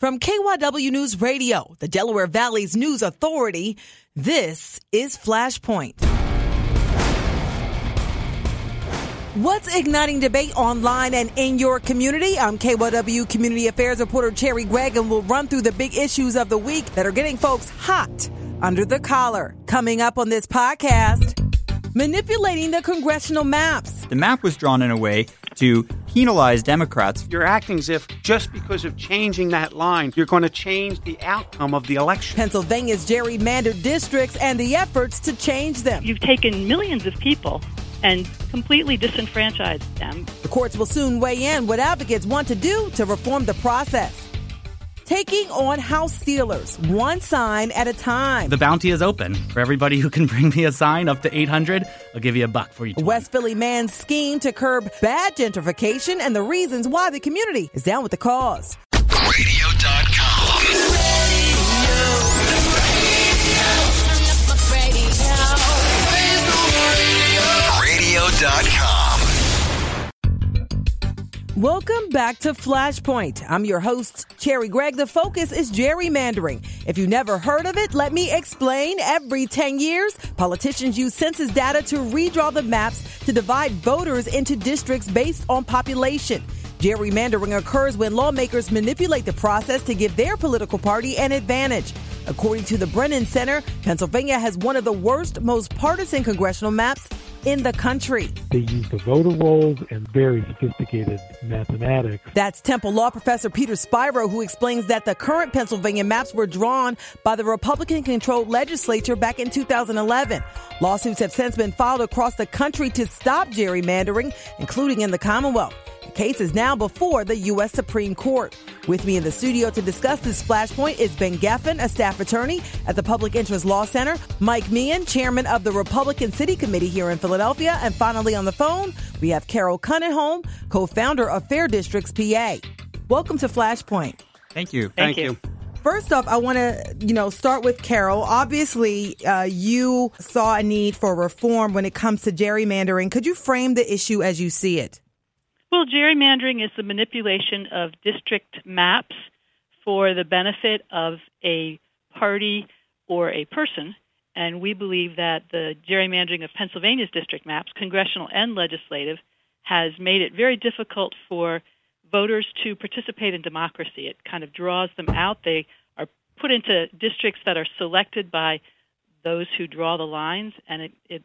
From KYW News Radio, the Delaware Valley's news authority, this is Flashpoint. What's igniting debate online and in your community? I'm KYW Community Affairs reporter Cherri Gregg, and we'll run through the big issues of the week that are getting folks hot under the collar. Coming up on this podcast, manipulating the congressional maps. The map was drawn in a way to penalize Democrats. You're acting as if just because of changing that line, you're going to change the outcome of the election. Pennsylvania's gerrymandered districts and the efforts to change them. You've taken millions of people and completely disenfranchised them. The courts will soon weigh in what advocates want to do to reform the process taking on house stealers, one sign at a time. The bounty is open. For everybody who can bring me a sign up to 800, I'll give you a buck for each West one. Philly man's scheme to curb bad gentrification and the reasons why the community is down with the cause. Radio.com. Radio.com. Welcome back to Flashpoint. I'm your host, Cherri Gregg. The focus is gerrymandering. If you never heard of it, let me explain. Every 10 years, politicians use census data to redraw the maps to divide voters into districts based on population. Gerrymandering occurs when lawmakers manipulate the process to give their political party an advantage. According to the Brennan Center, Pennsylvania has one of the worst, most partisan congressional maps in the country. They use the voter rolls and very sophisticated mathematics. That's Temple Law Professor Peter Spiro, who explains that the current Pennsylvania maps were drawn by the Republican controlled legislature back in 2011. Lawsuits have since been filed across the country to stop gerrymandering, including in the Commonwealth. The case is now before the U.S. Supreme Court. With me in the studio to discuss this flashpoint is Ben Geffen, a staff attorney at the Public Interest Law Center, Mike Meehan, chairman of the Republican City Committee here in Philadelphia, and finally on the phone, we have Carol Kuniholm, co-founder of Fair Districts PA. Welcome to Flashpoint. Thank you. Thank, you. First off, I want to, you know, start with Carol. Obviously, uh, you saw a need for reform when it comes to gerrymandering. Could you frame the issue as you see it? Well, gerrymandering is the manipulation of district maps for the benefit of a party or a person. And we believe that the gerrymandering of Pennsylvania's district maps, congressional and legislative, has made it very difficult for voters to participate in democracy. It kind of draws them out. They are put into districts that are selected by those who draw the lines, and it, it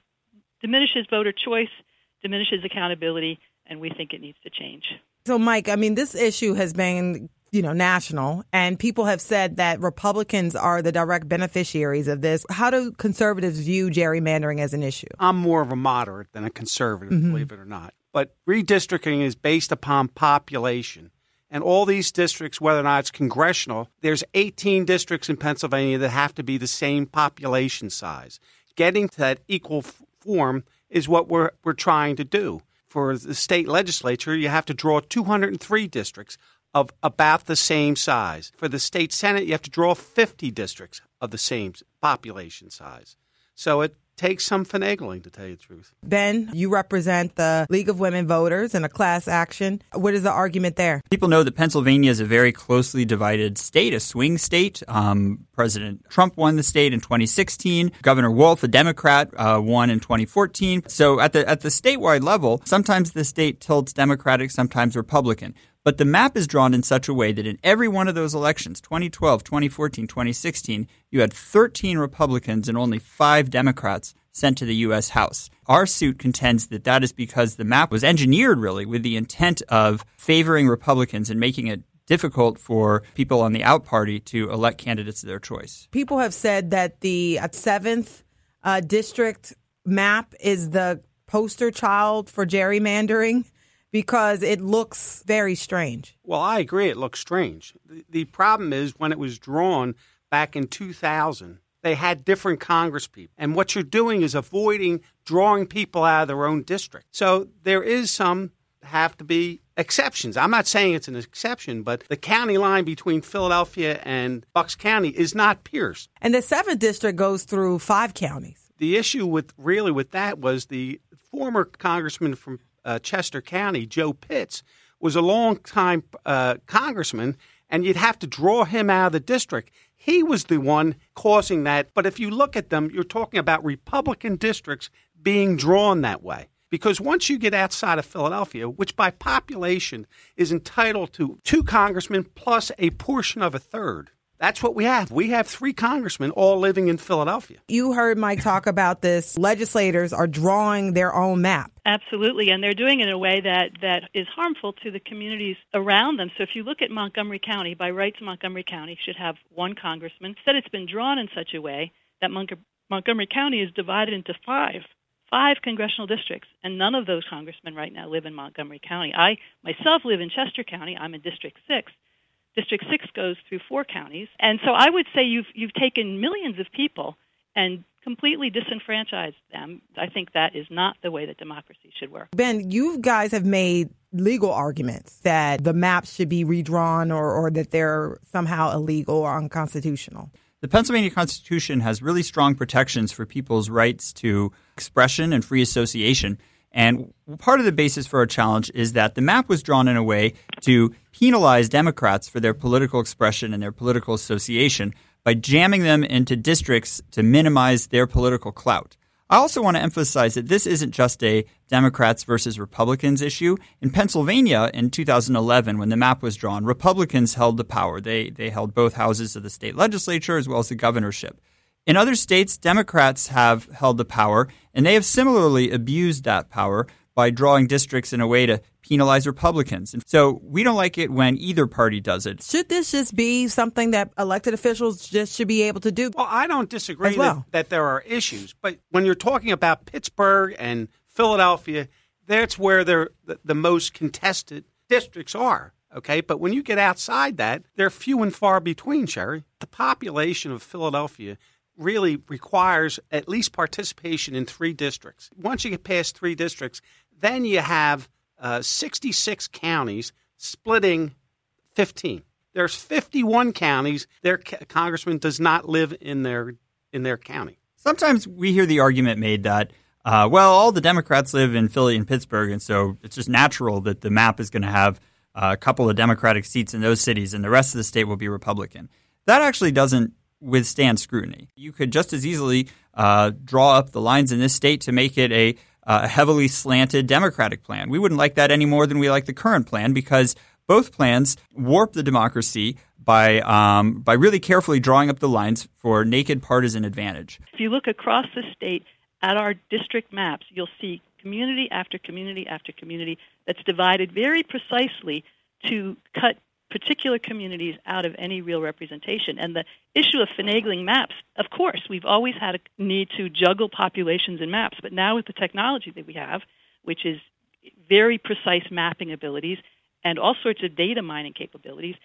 diminishes voter choice, diminishes accountability, and we think it needs to change. So, Mike, I mean, this issue has been, you know, national, and people have said that Republicans are the direct beneficiaries of this. How do conservatives view gerrymandering as an issue? I'm more of a moderate than a conservative, mm-hmm. believe it or not. But redistricting is based upon population. And all these districts, whether or not it's congressional, there's 18 districts in Pennsylvania that have to be the same population size. Getting to that equal f- form is what we're, we're trying to do. For the state legislature, you have to draw 203 districts of about the same size. For the state senate, you have to draw 50 districts of the same population size. So it takes some finagling, to tell you the truth. Ben, you represent the League of Women Voters in a class action. What is the argument there? People know that Pennsylvania is a very closely divided state, a swing state. Um, President Trump won the state in 2016. Governor Wolf, a Democrat, uh, won in 2014. So at the at the statewide level, sometimes the state tilts Democratic, sometimes Republican. But the map is drawn in such a way that in every one of those elections 2012, 2014, 2016 you had 13 Republicans and only five Democrats sent to the U.S. House. Our suit contends that that is because the map was engineered really with the intent of favoring Republicans and making it difficult for people on the out party to elect candidates of their choice. People have said that the uh, seventh uh, district map is the poster child for gerrymandering because it looks very strange. Well, I agree. It looks strange. The, the problem is when it was drawn back in 2000, they had different congresspeople. And what you're doing is avoiding drawing people out of their own district. So there is some have to be exceptions. I'm not saying it's an exception, but the county line between Philadelphia and Bucks County is not pierced. And the seventh district goes through five counties. The issue with really with that was the former congressman from uh, Chester County, Joe Pitts, was a long time uh, congressman, and you'd have to draw him out of the district. He was the one causing that. But if you look at them, you're talking about Republican districts being drawn that way. Because once you get outside of Philadelphia, which by population is entitled to two congressmen plus a portion of a third, that's what we have. We have three congressmen all living in Philadelphia. You heard Mike talk about this. Legislators are drawing their own map. Absolutely, and they're doing it in a way that, that is harmful to the communities around them. So if you look at Montgomery County, by rights, Montgomery County should have one congressman. Instead, it's been drawn in such a way that Montgomery County is divided into five five congressional districts, and none of those congressmen right now live in Montgomery County. I myself live in Chester County. I'm in District 6. District 6 goes through four counties. And so I would say you've, you've taken millions of people and completely disenfranchised them. I think that is not the way that democracy should work. Ben, you guys have made legal arguments that the maps should be redrawn or, or that they're somehow illegal or unconstitutional. The Pennsylvania Constitution has really strong protections for people's rights to expression and free association. And part of the basis for our challenge is that the map was drawn in a way to penalize Democrats for their political expression and their political association by jamming them into districts to minimize their political clout. I also want to emphasize that this isn't just a Democrats versus Republicans issue. In Pennsylvania in 2011, when the map was drawn, Republicans held the power. They, they held both houses of the state legislature as well as the governorship. In other states, Democrats have held the power, and they have similarly abused that power by drawing districts in a way to penalize Republicans. And so we don't like it when either party does it. Should this just be something that elected officials just should be able to do? Well, I don't disagree well. that, that there are issues, but when you're talking about Pittsburgh and Philadelphia, that's where the, the most contested districts are. Okay, but when you get outside that, they're few and far between, Sherry. The population of Philadelphia really requires at least participation in three districts. Once you get past three districts, then you have uh, 66 counties splitting 15. There's 51 counties. Their congressman does not live in their in their county. Sometimes we hear the argument made that, uh, well, all the Democrats live in Philly and Pittsburgh, and so it's just natural that the map is going to have uh, a couple of Democratic seats in those cities, and the rest of the state will be Republican. That actually doesn't withstand scrutiny. You could just as easily uh, draw up the lines in this state to make it a, a heavily slanted Democratic plan. We wouldn't like that any more than we like the current plan because both plans warp the democracy by um, by really carefully drawing up the lines for naked partisan advantage. If you look across the state at our district maps, you'll see community after community after community that's divided very precisely to cut particular communities out of any real representation. And the issue of finagling maps, of course, we've always had a need to juggle populations in maps, but now with the technology that we have, which is very precise mapping abilities and all sorts of data mining capabilities,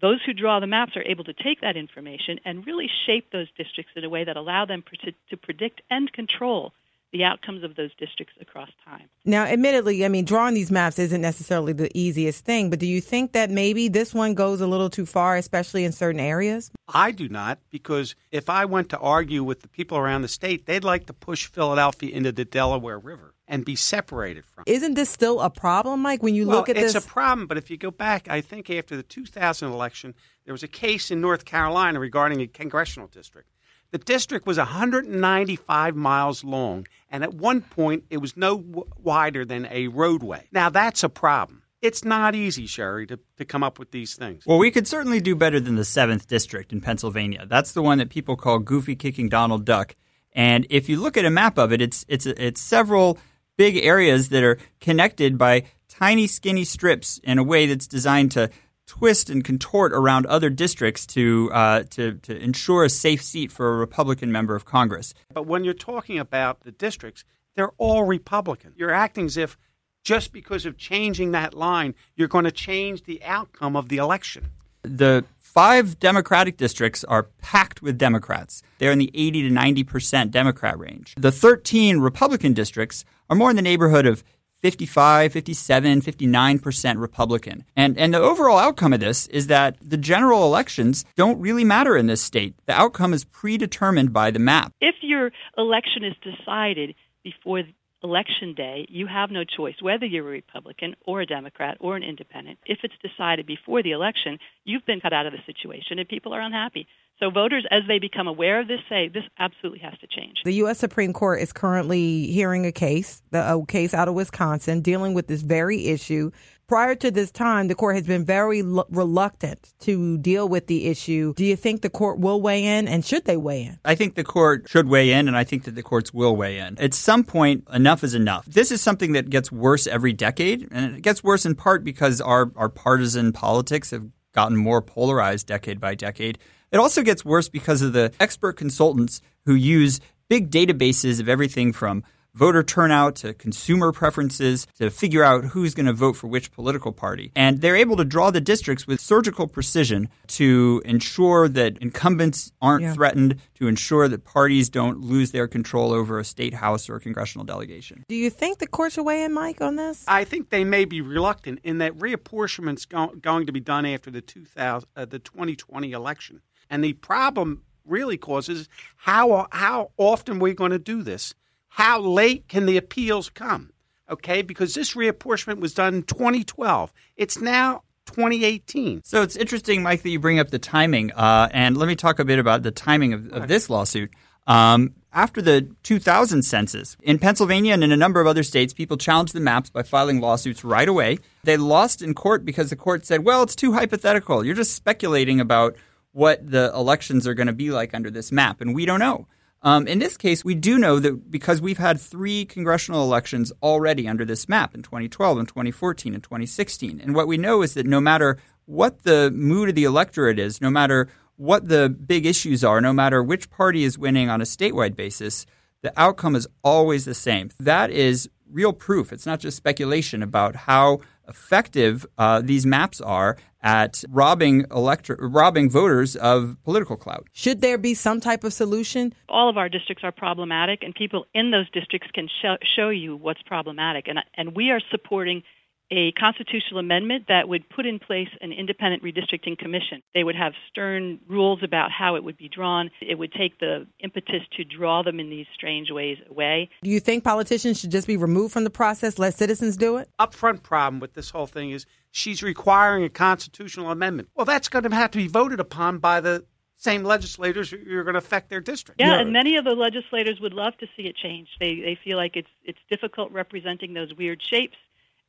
those who draw the maps are able to take that information and really shape those districts in a way that allow them to predict and control the outcomes of those districts across time. Now, admittedly, I mean, drawing these maps isn't necessarily the easiest thing, but do you think that maybe this one goes a little too far, especially in certain areas? I do not, because if I went to argue with the people around the state, they'd like to push Philadelphia into the Delaware River and be separated from. Isn't this still a problem, Mike? When you well, look at it's this, it's a problem. But if you go back, I think after the 2000 election, there was a case in North Carolina regarding a congressional district. The district was 195 miles long, and at one point it was no w- wider than a roadway. Now that's a problem. It's not easy, Sherry, to, to come up with these things. Well, we could certainly do better than the 7th District in Pennsylvania. That's the one that people call Goofy Kicking Donald Duck. And if you look at a map of it, it's, it's, it's several big areas that are connected by tiny, skinny strips in a way that's designed to twist and contort around other districts to, uh, to, to ensure a safe seat for a Republican member of Congress. But when you're talking about the districts, they're all Republican. You're acting as if just because of changing that line, you're going to change the outcome of the election. The five Democratic districts are packed with Democrats. They're in the 80 to 90% Democrat range. The 13 Republican districts are more in the neighborhood of 55, 57, 59% Republican. And, and the overall outcome of this is that the general elections don't really matter in this state. The outcome is predetermined by the map. If your election is decided before election day, you have no choice whether you're a Republican or a Democrat or an independent. If it's decided before the election, you've been cut out of the situation and people are unhappy. So voters, as they become aware of this, say this absolutely has to change. The U.S. Supreme Court is currently hearing a case, the a case out of Wisconsin, dealing with this very issue. Prior to this time, the court has been very l- reluctant to deal with the issue. Do you think the court will weigh in, and should they weigh in? I think the court should weigh in, and I think that the courts will weigh in. At some point, enough is enough. This is something that gets worse every decade, and it gets worse in part because our, our partisan politics have gotten more polarized decade by decade. It also gets worse because of the expert consultants who use big databases of everything from voter turnout to consumer preferences to figure out who's going to vote for which political party. And they're able to draw the districts with surgical precision to ensure that incumbents aren't Yeah. threatened, to ensure that parties don't lose their control over a state house or a congressional delegation. Do you think the courts are weighing, Mike, on this? I think they may be reluctant in that reapportionment's go- going to be done after the 2000, uh, the 2020 election, and the problem really causes how how often we're going to do this. How late can the appeals come? Okay, because this reapportionment was done in 2012. It's now 2018. So it's interesting, Mike, that you bring up the timing. Uh, and let me talk a bit about the timing of, of this lawsuit. Um, after the 2000 census, in Pennsylvania and in a number of other states, people challenged the maps by filing lawsuits right away. They lost in court because the court said, well, it's too hypothetical. You're just speculating about what the elections are going to be like under this map, and we don't know. Um, in this case, we do know that because we've had three congressional elections already under this map in 2012 and 2014 and 2016. And what we know is that no matter what the mood of the electorate is, no matter what the big issues are, no matter which party is winning on a statewide basis, the outcome is always the same. That is real proof. It's not just speculation about how effective uh, these maps are at robbing elector- robbing voters of political clout. Should there be some type of solution? all of our districts are problematic, and people in those districts can show, show you what's problematic. And, and we are supporting a constitutional amendment that would put in place an independent redistricting commission. They would have stern rules about how it would be drawn. It would take the impetus to draw them in these strange ways away. Do you think politicians should just be removed from the process, let citizens do it? Upfront problem with this whole thing is she's requiring a constitutional amendment. Well, that's going to have to be voted upon by the same legislators who are going to affect their district. Yeah, and many of the legislators would love to see it changed. They they feel like it's it's difficult representing those weird shapes,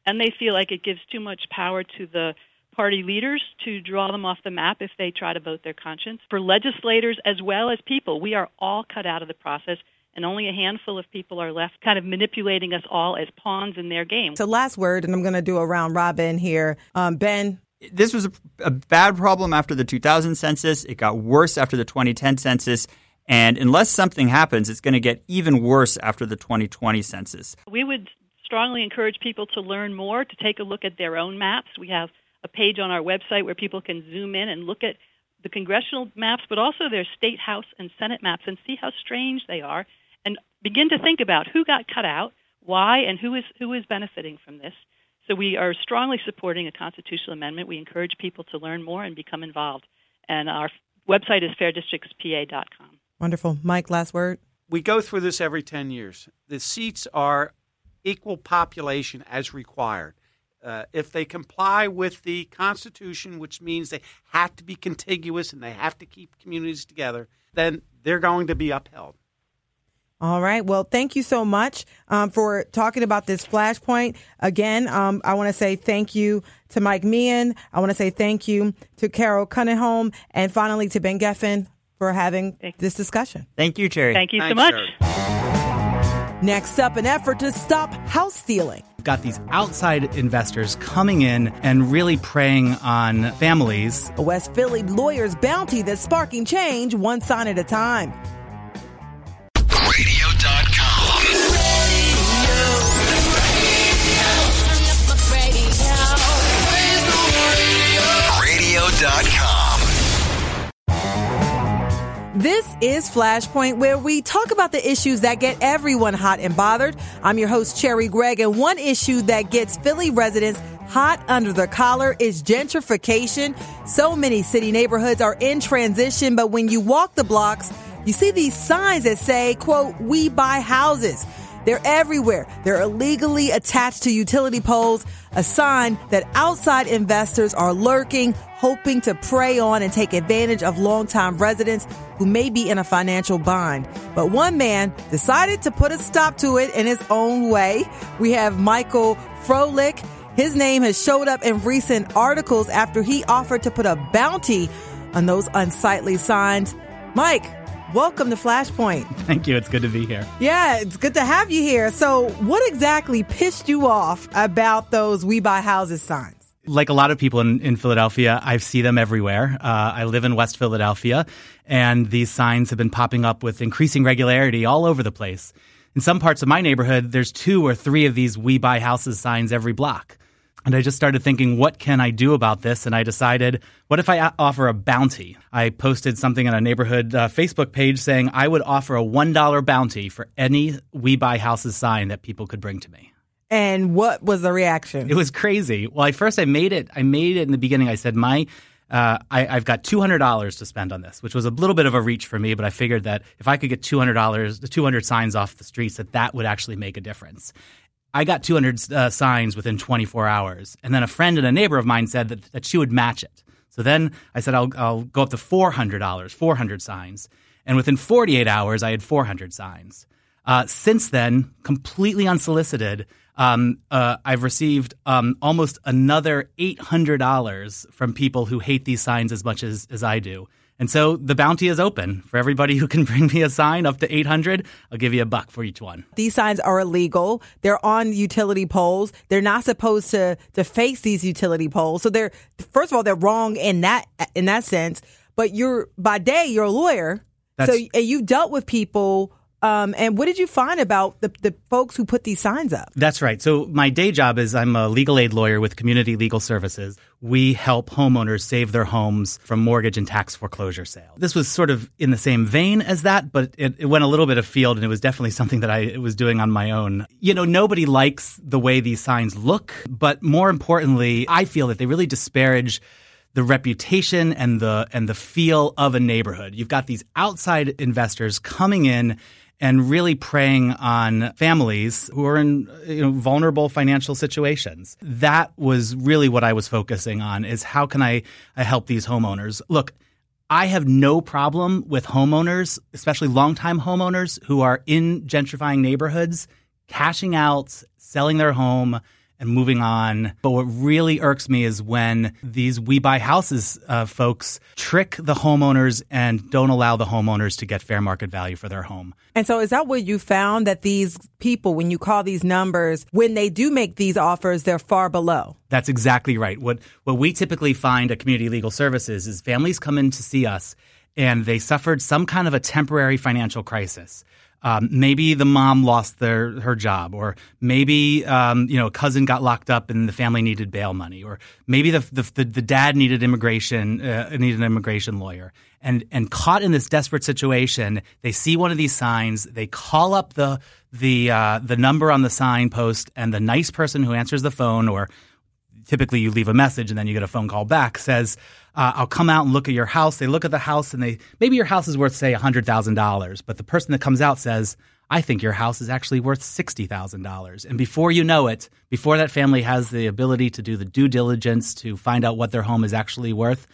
and they feel like it gives too much power to the party leaders to draw them off the map if they try to vote their conscience. For legislators as well as people, we are all cut out of the process. And only a handful of people are left kind of manipulating us all as pawns in their game. So, last word, and I'm going to do a round robin here. Um, ben, this was a, a bad problem after the 2000 census. It got worse after the 2010 census. And unless something happens, it's going to get even worse after the 2020 census. We would strongly encourage people to learn more, to take a look at their own maps. We have a page on our website where people can zoom in and look at the congressional maps, but also their state house and senate maps and see how strange they are and begin to think about who got cut out, why, and who is who is benefiting from this. So we are strongly supporting a constitutional amendment. We encourage people to learn more and become involved. And our website is fairdistrictspa.com. wonderful. Mike, last word. we go through this every 10 years. The seats are equal population as required. Uh, if they comply with the Constitution, which means they have to be contiguous and they have to keep communities together, then they're going to be upheld. All right. Well, thank you so much um, for talking about this flashpoint. Again, um, I want to say thank you to Mike Meehan. I want to say thank you to Carol Kuniholm, and finally to Ben Geffen for having this discussion. Thank you, Cherri. Thank you so Thanks, much. Jared. Next up, an effort to stop house stealing. We've Got these outside investors coming in and really preying on families. A West Philly lawyer's bounty that's sparking change one sign at a time. This is Flashpoint, where we talk about the issues that get everyone hot and bothered. I'm your host, Cherri Gregg, and one issue that gets Philly residents hot under the collar is gentrification. So many city neighborhoods are in transition, but when you walk the blocks, you see these signs that say, quote, we buy houses. They're everywhere. They're illegally attached to utility poles, a sign that outside investors are lurking, hoping to prey on and take advantage of longtime residents who may be in a financial bind. But one man decided to put a stop to it in his own way. We have Michael Froehlich. His name has showed up in recent articles after he offered to put a bounty on those unsightly signs. Mike, welcome to Flashpoint. Thank you. It's good to be here. Yeah, it's good to have you here. So, what exactly pissed you off about those We Buy Houses signs? Like a lot of people in, in Philadelphia, I see them everywhere. Uh, I live in West Philadelphia, and these signs have been popping up with increasing regularity all over the place. In some parts of my neighborhood, there's two or three of these We Buy Houses signs every block. And I just started thinking, what can I do about this? And I decided, what if I offer a bounty? I posted something on a neighborhood uh, Facebook page saying I would offer a $1 bounty for any We Buy Houses sign that people could bring to me. And what was the reaction? It was crazy. Well, I first I made it. I made it in the beginning. I said my. Uh, I, I've got two hundred dollars to spend on this, which was a little bit of a reach for me, but I figured that if I could get two hundred dollars, the two hundred signs off the streets, that that would actually make a difference. I got 200 uh, signs within 24 hours. And then a friend and a neighbor of mine said that, that she would match it. So then I said, I'll, I'll go up to $400, 400 signs. And within 48 hours, I had 400 signs. Uh, since then, completely unsolicited, um, uh, I've received um, almost another $800 from people who hate these signs as much as, as I do. And so the bounty is open for everybody who can bring me a sign up to 800. I'll give you a buck for each one. These signs are illegal. They're on utility poles. They're not supposed to to face these utility poles. So they're first of all they're wrong in that in that sense. But you're by day you're a lawyer. That's- so and you dealt with people. Um, and what did you find about the, the folks who put these signs up? That's right. So my day job is I'm a legal aid lawyer with Community Legal Services. We help homeowners save their homes from mortgage and tax foreclosure sale. This was sort of in the same vein as that, but it, it went a little bit afield and it was definitely something that I was doing on my own. You know, nobody likes the way these signs look, but more importantly, I feel that they really disparage the reputation and the and the feel of a neighborhood. You've got these outside investors coming in and really preying on families who are in you know vulnerable financial situations. That was really what I was focusing on is how can I, I help these homeowners? Look, I have no problem with homeowners, especially longtime homeowners who are in gentrifying neighborhoods, cashing out, selling their home, and moving on. But what really irks me is when these We Buy Houses uh, folks trick the homeowners and don't allow the homeowners to get fair market value for their home. And so is that what you found that these people, when you call these numbers, when they do make these offers, they're far below? That's exactly right. What what we typically find at Community Legal Services is families come in to see us and they suffered some kind of a temporary financial crisis. Um, maybe the mom lost their her job, or maybe um, you know a cousin got locked up and the family needed bail money, or maybe the the, the, dad needed immigration uh, needed an immigration lawyer, and and caught in this desperate situation, they see one of these signs, they call up the the uh, the number on the signpost, and the nice person who answers the phone, or typically you leave a message and then you get a phone call back says uh, i'll come out and look at your house. They look at the house and they maybe your house is worth say $100000 but the person that comes out says i think your house is actually worth $60000 and before you know it before that family has the ability to do the due diligence to find out what their home is actually worth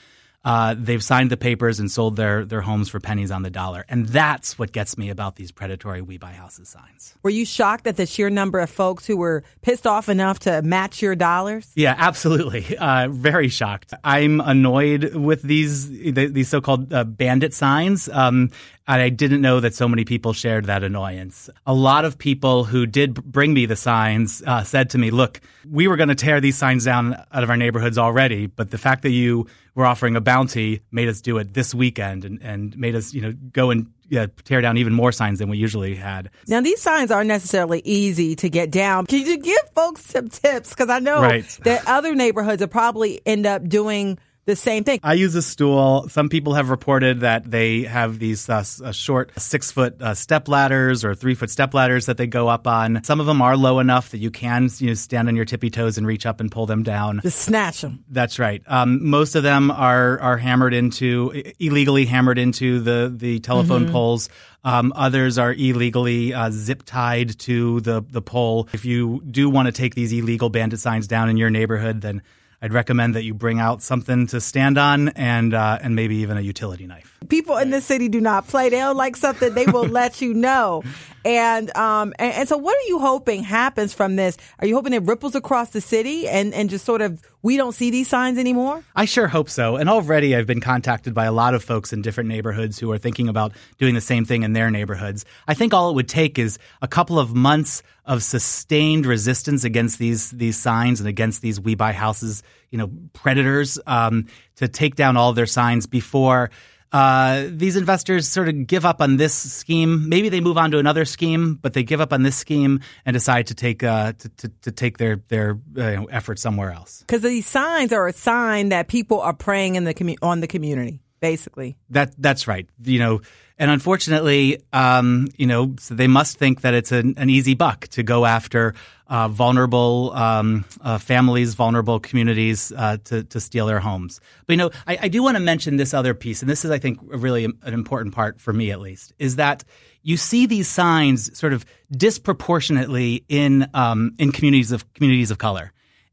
uh, they've signed the papers and sold their, their homes for pennies on the dollar. And that's what gets me about these predatory We Buy Houses signs. Were you shocked at the sheer number of folks who were pissed off enough to match your dollars? Yeah, absolutely. Uh, very shocked. I'm annoyed with these these so-called uh, bandit signs. Um, and I didn't know that so many people shared that annoyance. A lot of people who did bring me the signs uh, said to me, "Look, we were going to tear these signs down out of our neighborhoods already, but the fact that you were offering a bounty made us do it this weekend and, and made us, you know, go and yeah, tear down even more signs than we usually had. Now, these signs aren't necessarily easy to get down. Can you give folks some tips? Because I know Right. that other neighborhoods will probably end up doing the same thing. I use a stool. Some people have reported that they have these uh, uh, short six foot uh, step ladders or three foot step ladders that they go up on. Some of them are low enough that you can you know, stand on your tippy toes and reach up and pull them down. Just snatch them. That's right. Um, most of them are are hammered into illegally hammered into the the telephone poles. Um, others are illegally uh, zip tied to the the pole. If you do want to take these illegal bandit signs down in your neighborhood, then I'd recommend that you bring out something to stand on and uh, and maybe even a utility knife. People in this city do not play. They don't like something, they will let you know. And um and, and so what are you hoping happens from this? Are you hoping it ripples across the city and, and just sort of we don't see these signs anymore? I sure hope so. And already I've been contacted by a lot of folks in different neighborhoods who are thinking about doing the same thing in their neighborhoods. I think all it would take is a couple of months of sustained resistance against these these signs and against these we buy houses, you know, predators um, to take down all their signs before uh, these investors sort of give up on this scheme. Maybe they move on to another scheme, but they give up on this scheme and decide to take uh, to, to, to take their their uh, effort somewhere else. Because these signs are a sign that people are preying in the commu- on the community, basically. That that's right. You know, and unfortunately, um, you know, so they must think that it's an, an easy buck to go after uh, vulnerable um, uh, families, vulnerable communities uh, to to steal their homes. But you know, I, I do want to mention this other piece, and this is, I think, really an important part for me, at least, is that you see these signs sort of disproportionately in um, in communities of communities of color.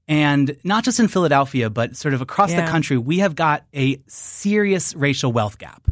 And not just in Philadelphia, but sort of across Yeah. the country, we have got a serious racial wealth gap.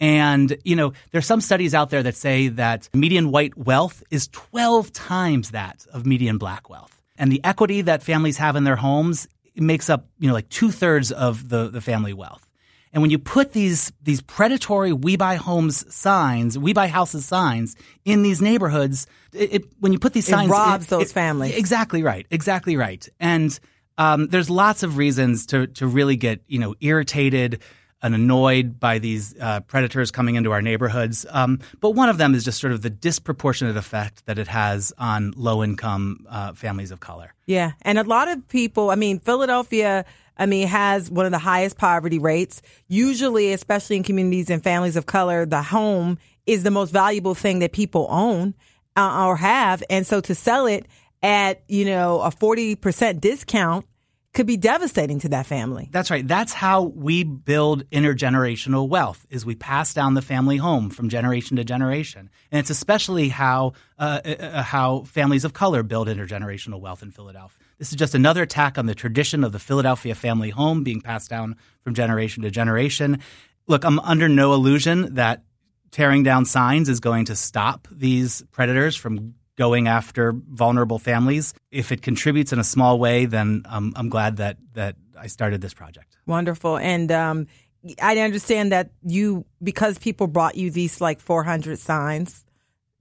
And, you know, there's some studies out there that say that median white wealth is 12 times that of median black wealth. And the equity that families have in their homes makes up, you know, like two thirds of the, the family wealth. And when you put these these predatory "We Buy Homes" signs, "We Buy Houses" signs in these neighborhoods, it, it, when you put these signs, It robs those families. Exactly right. Exactly right. And um, there's lots of reasons to to really get you know irritated and annoyed by these uh, predators coming into our neighborhoods. Um, but one of them is just sort of the disproportionate effect that it has on low income uh, families of color. Yeah. And a lot of people, I mean, Philadelphia, I mean, has one of the highest poverty rates. Usually, especially in communities and families of color, the home is the most valuable thing that people own uh, or have. And so to sell it at, you know, a 40% discount could be devastating to that family. That's right. That's how we build intergenerational wealth is we pass down the family home from generation to generation. And it's especially how uh, uh, how families of color build intergenerational wealth in Philadelphia. This is just another attack on the tradition of the Philadelphia family home being passed down from generation to generation. Look, I'm under no illusion that tearing down signs is going to stop these predators from going after vulnerable families. If it contributes in a small way, then um, I'm glad that that I started this project. Wonderful. And um, I understand that you, because people brought you these like 400 signs,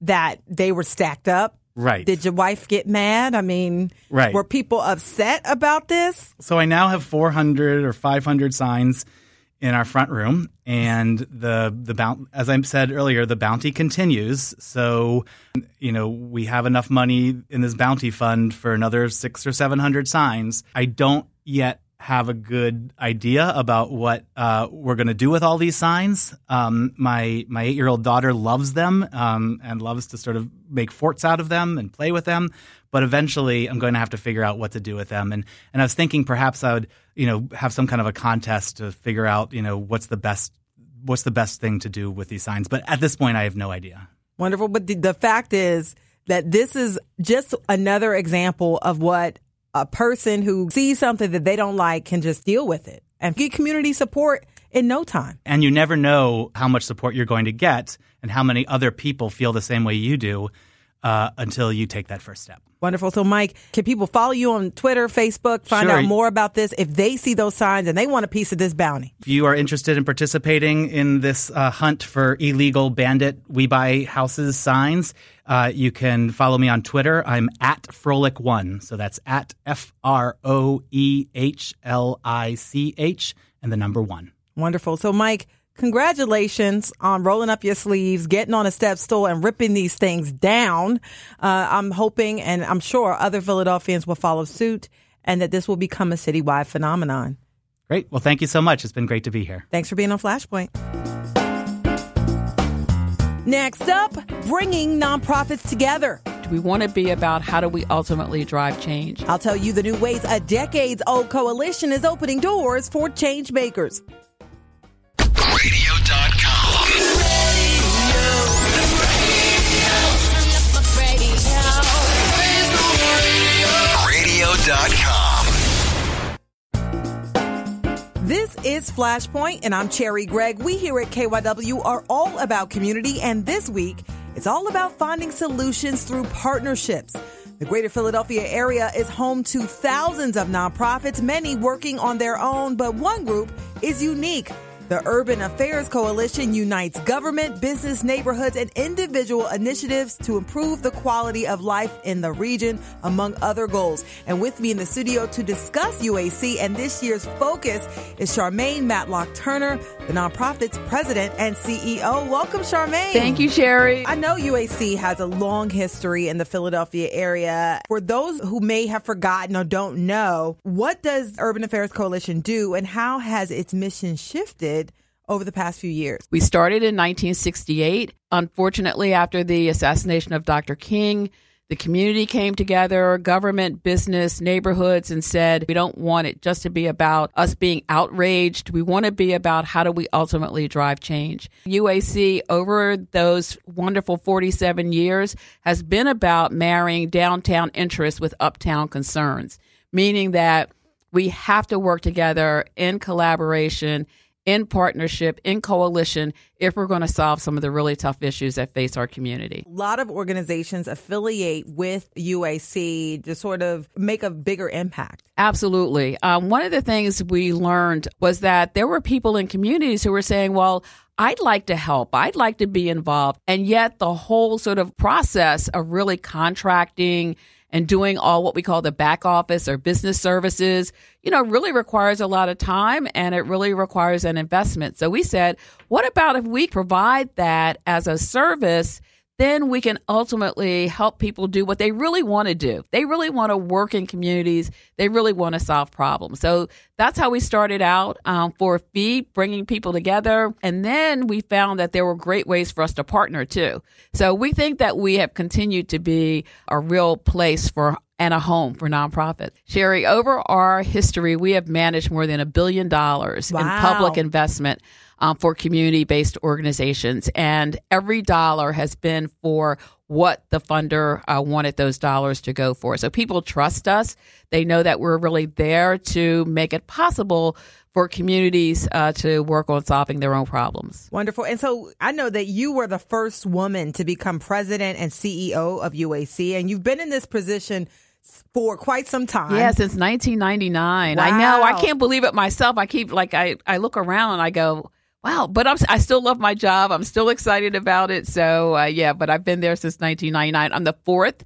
that they were stacked up. Right. Did your wife get mad? I mean, Right. were people upset about this? So I now have 400 or 500 signs in our front room, and the the bounty, as I said earlier, the bounty continues. So, you know, we have enough money in this bounty fund for another six or seven hundred signs. I don't yet have a good idea about what uh, we're going to do with all these signs. Um, my my eight year old daughter loves them um, and loves to sort of make forts out of them and play with them. But eventually, I'm going to have to figure out what to do with them. And and I was thinking perhaps I would you know have some kind of a contest to figure out you know what's the best what's the best thing to do with these signs. But at this point, I have no idea. Wonderful. But the, the fact is that this is just another example of what a person who sees something that they don't like can just deal with it and get community support in no time. And you never know how much support you're going to get and how many other people feel the same way you do uh, until you take that first step. Wonderful. So, Mike, can people follow you on Twitter, Facebook, find Sure. out more about this if they see those signs and they want a piece of this bounty? If you are interested in participating in this uh, hunt for illegal bandit We Buy Houses signs, uh, you can follow me on Twitter. I'm at Froehlich1. So that's at F R O E H L I C H and the number one. Wonderful. So, Mike, congratulations on rolling up your sleeves, getting on a step stool, and ripping these things down. Uh, I'm hoping and I'm sure other Philadelphians will follow suit and that this will become a citywide phenomenon. Great. Well, thank you so much. It's been great to be here. Thanks for being on Flashpoint. Next up, bringing nonprofits together. Do we want to be about how do we ultimately drive change. I'll tell you the new ways a decades old coalition is opening doors for change makers. Radio.com. This is Flashpoint, and I'm Cherri Gregg. We here at KYW are all about community, and this week it's all about finding solutions through partnerships. The greater Philadelphia area is home to thousands of nonprofits, many working on their own, but one group is unique. The Urban Affairs Coalition unites government, business, neighborhoods, and individual initiatives to improve the quality of life in the region, among other goals. And with me in the studio to discuss UAC and this year's focus is Sharmain Matlock Turner, the nonprofit's president and CEO. Welcome, Sharmain. Thank you, Sherry. I know UAC has a long history in the Philadelphia area. For those who may have forgotten or don't know, what does Urban Affairs Coalition do and how has its mission shifted over the past few years? We started in 1968. Unfortunately, after the assassination of Dr. King, the community came together, government, business, neighborhoods, and said, we don't want it just to be about us being outraged. We want to be about how do we ultimately drive change. UAC, over those wonderful 47 years, has been about marrying downtown interests with uptown concerns, meaning that we have to work together in collaboration in partnership, in coalition, if we're going to solve some of the really tough issues that face our community. A lot of organizations affiliate with UAC to sort of make a bigger impact. Absolutely. Um, one of the things we learned was that there were people in communities who were saying, well, I'd like to help. I'd like to be involved. And yet, the whole sort of process of really contracting and doing all what we call the back office or business services, you know, really requires a lot of time and it really requires an investment. So we said, what about if we provide that as a service? Then we can ultimately help people do what they really want to do. They really want to work in communities. They really want to solve problems. So that's how we started out um, for a fee, bringing people together. And then we found that there were great ways for us to partner too. So we think that we have continued to be a real place for and a home for nonprofits. Sherry, over our history, we have managed more than a billion dollars in public investment um, for community based organizations. And every dollar has been for what the funder uh, wanted those dollars to go for. So people trust us. They know that we're really there to make it possible for communities uh, to work on solving their own problems. Wonderful. And so I know that you were the first woman to become president and CEO of UAC, and you've been in this position for quite some time. Yeah, since 1999. I know. I can't believe it myself. I keep like I I look around and I go, wow. But I'm I still love my job. I'm still excited about it. So uh, yeah, but I've been there since 1999. I'm the fourth.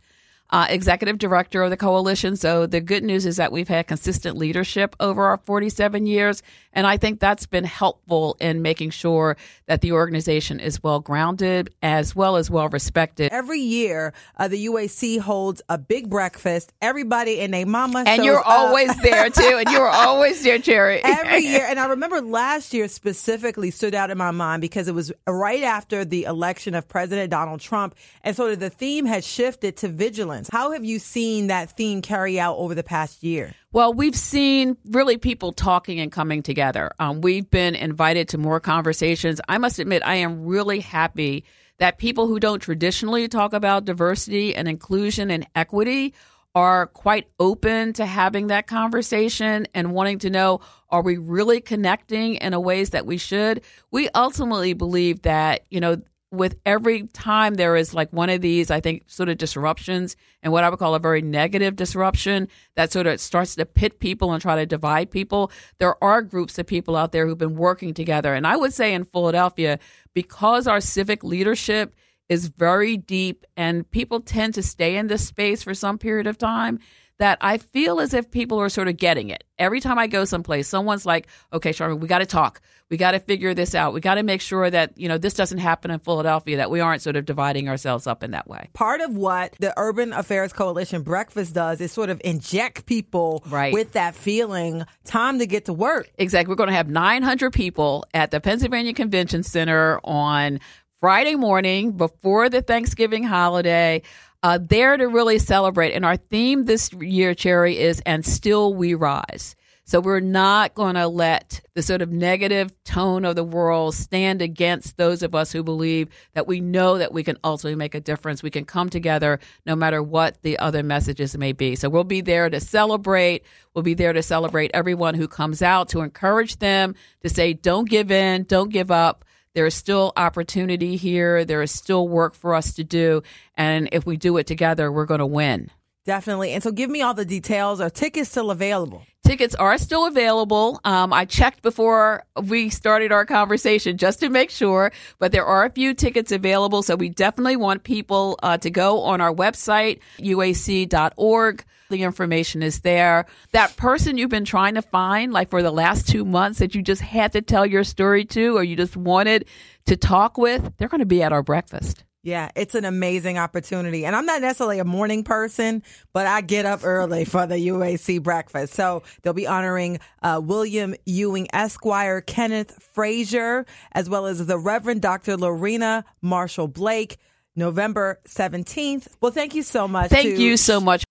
Uh, executive director of the coalition. So the good news is that we've had consistent leadership over our 47 years, and I think that's been helpful in making sure that the organization is well grounded as well as well respected. Every year, uh, the UAC holds a big breakfast. Everybody and their mama And you're up. always there too, and you're always there, Cherri. every year. And I remember last year specifically stood out in my mind because it was right after the election of President Donald Trump. And sort of the theme had shifted to vigilance. How have you seen that theme carry out over the past year? Well, we've seen really people talking and coming together. Um, we've been invited to more conversations. I must admit, I am really happy that people who don't traditionally talk about diversity and inclusion and equity are quite open to having that conversation and wanting to know are we really connecting in a ways that we should? We ultimately believe that, you know, with every time there is like one of these, I think, sort of disruptions and what I would call a very negative disruption that sort of starts to pit people and try to divide people, there are groups of people out there who've been working together. And I would say in Philadelphia, because our civic leadership is very deep and people tend to stay in this space for some period of time, that I feel as if people are sort of getting it. Every time I go someplace, someone's like, okay, Sharmain, we got to talk. We got to figure this out. We got to make sure that, you know, this doesn't happen in Philadelphia, that we aren't sort of dividing ourselves up in that way. Part of what the Urban Affairs Coalition breakfast does is sort of inject people Right. with that feeling, time to get to work. Exactly. We're going to have 900 people at the Pennsylvania Convention Center on Friday morning before the Thanksgiving holiday. Uh, there to really celebrate. And our theme this year, Cherri, is And Still We Rise. So we're not going to let the sort of negative tone of the world stand against those of us who believe that we know that we can ultimately make a difference. We can come together no matter what the other messages may be. So we'll be there to celebrate. We'll be there to celebrate everyone who comes out to encourage them to say, don't give in, don't give up. There is still opportunity here. There is still work for us to do. And if we do it together, we're going to win. Definitely. And so give me all the details. Are tickets still available? Tickets are still available. Um, I checked before we started our conversation just to make sure, but there are a few tickets available. So we definitely want people uh, to go on our website, uac.org. The information is there. That person you've been trying to find, like for the last two months, that you just had to tell your story to, or you just wanted to talk with, they're going to be at our breakfast. Yeah, it's an amazing opportunity. And I'm not necessarily a morning person, but I get up early for the UAC breakfast. So they'll be honoring uh, William Ewing Esquire, Kenneth Frazier, as well as the Reverend Dr. Lorina Marshall Blake, November 17th. Well, thank you so much. Thank to- you so much.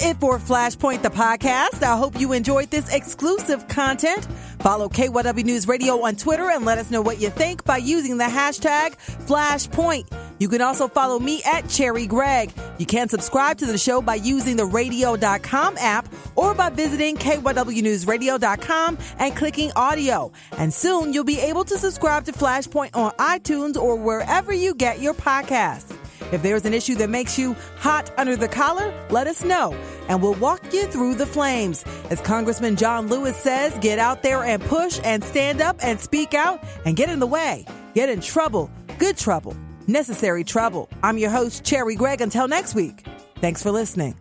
It for Flashpoint, the podcast. I hope you enjoyed this exclusive content. Follow KYW News Radio on Twitter and let us know what you think by using the hashtag Flashpoint. You can also follow me at Cherri Gregg. You can subscribe to the show by using the radio.com app or by visiting KYWNewsRadio.com and clicking audio. And soon you'll be able to subscribe to Flashpoint on iTunes or wherever you get your podcasts. If there's an issue that makes you hot under the collar, let us know, and we'll walk you through the flames. As Congressman John Lewis says, get out there and push and stand up and speak out and get in the way. Get in trouble, good trouble, necessary trouble. I'm your host, Cherri Gregg. Until next week, thanks for listening.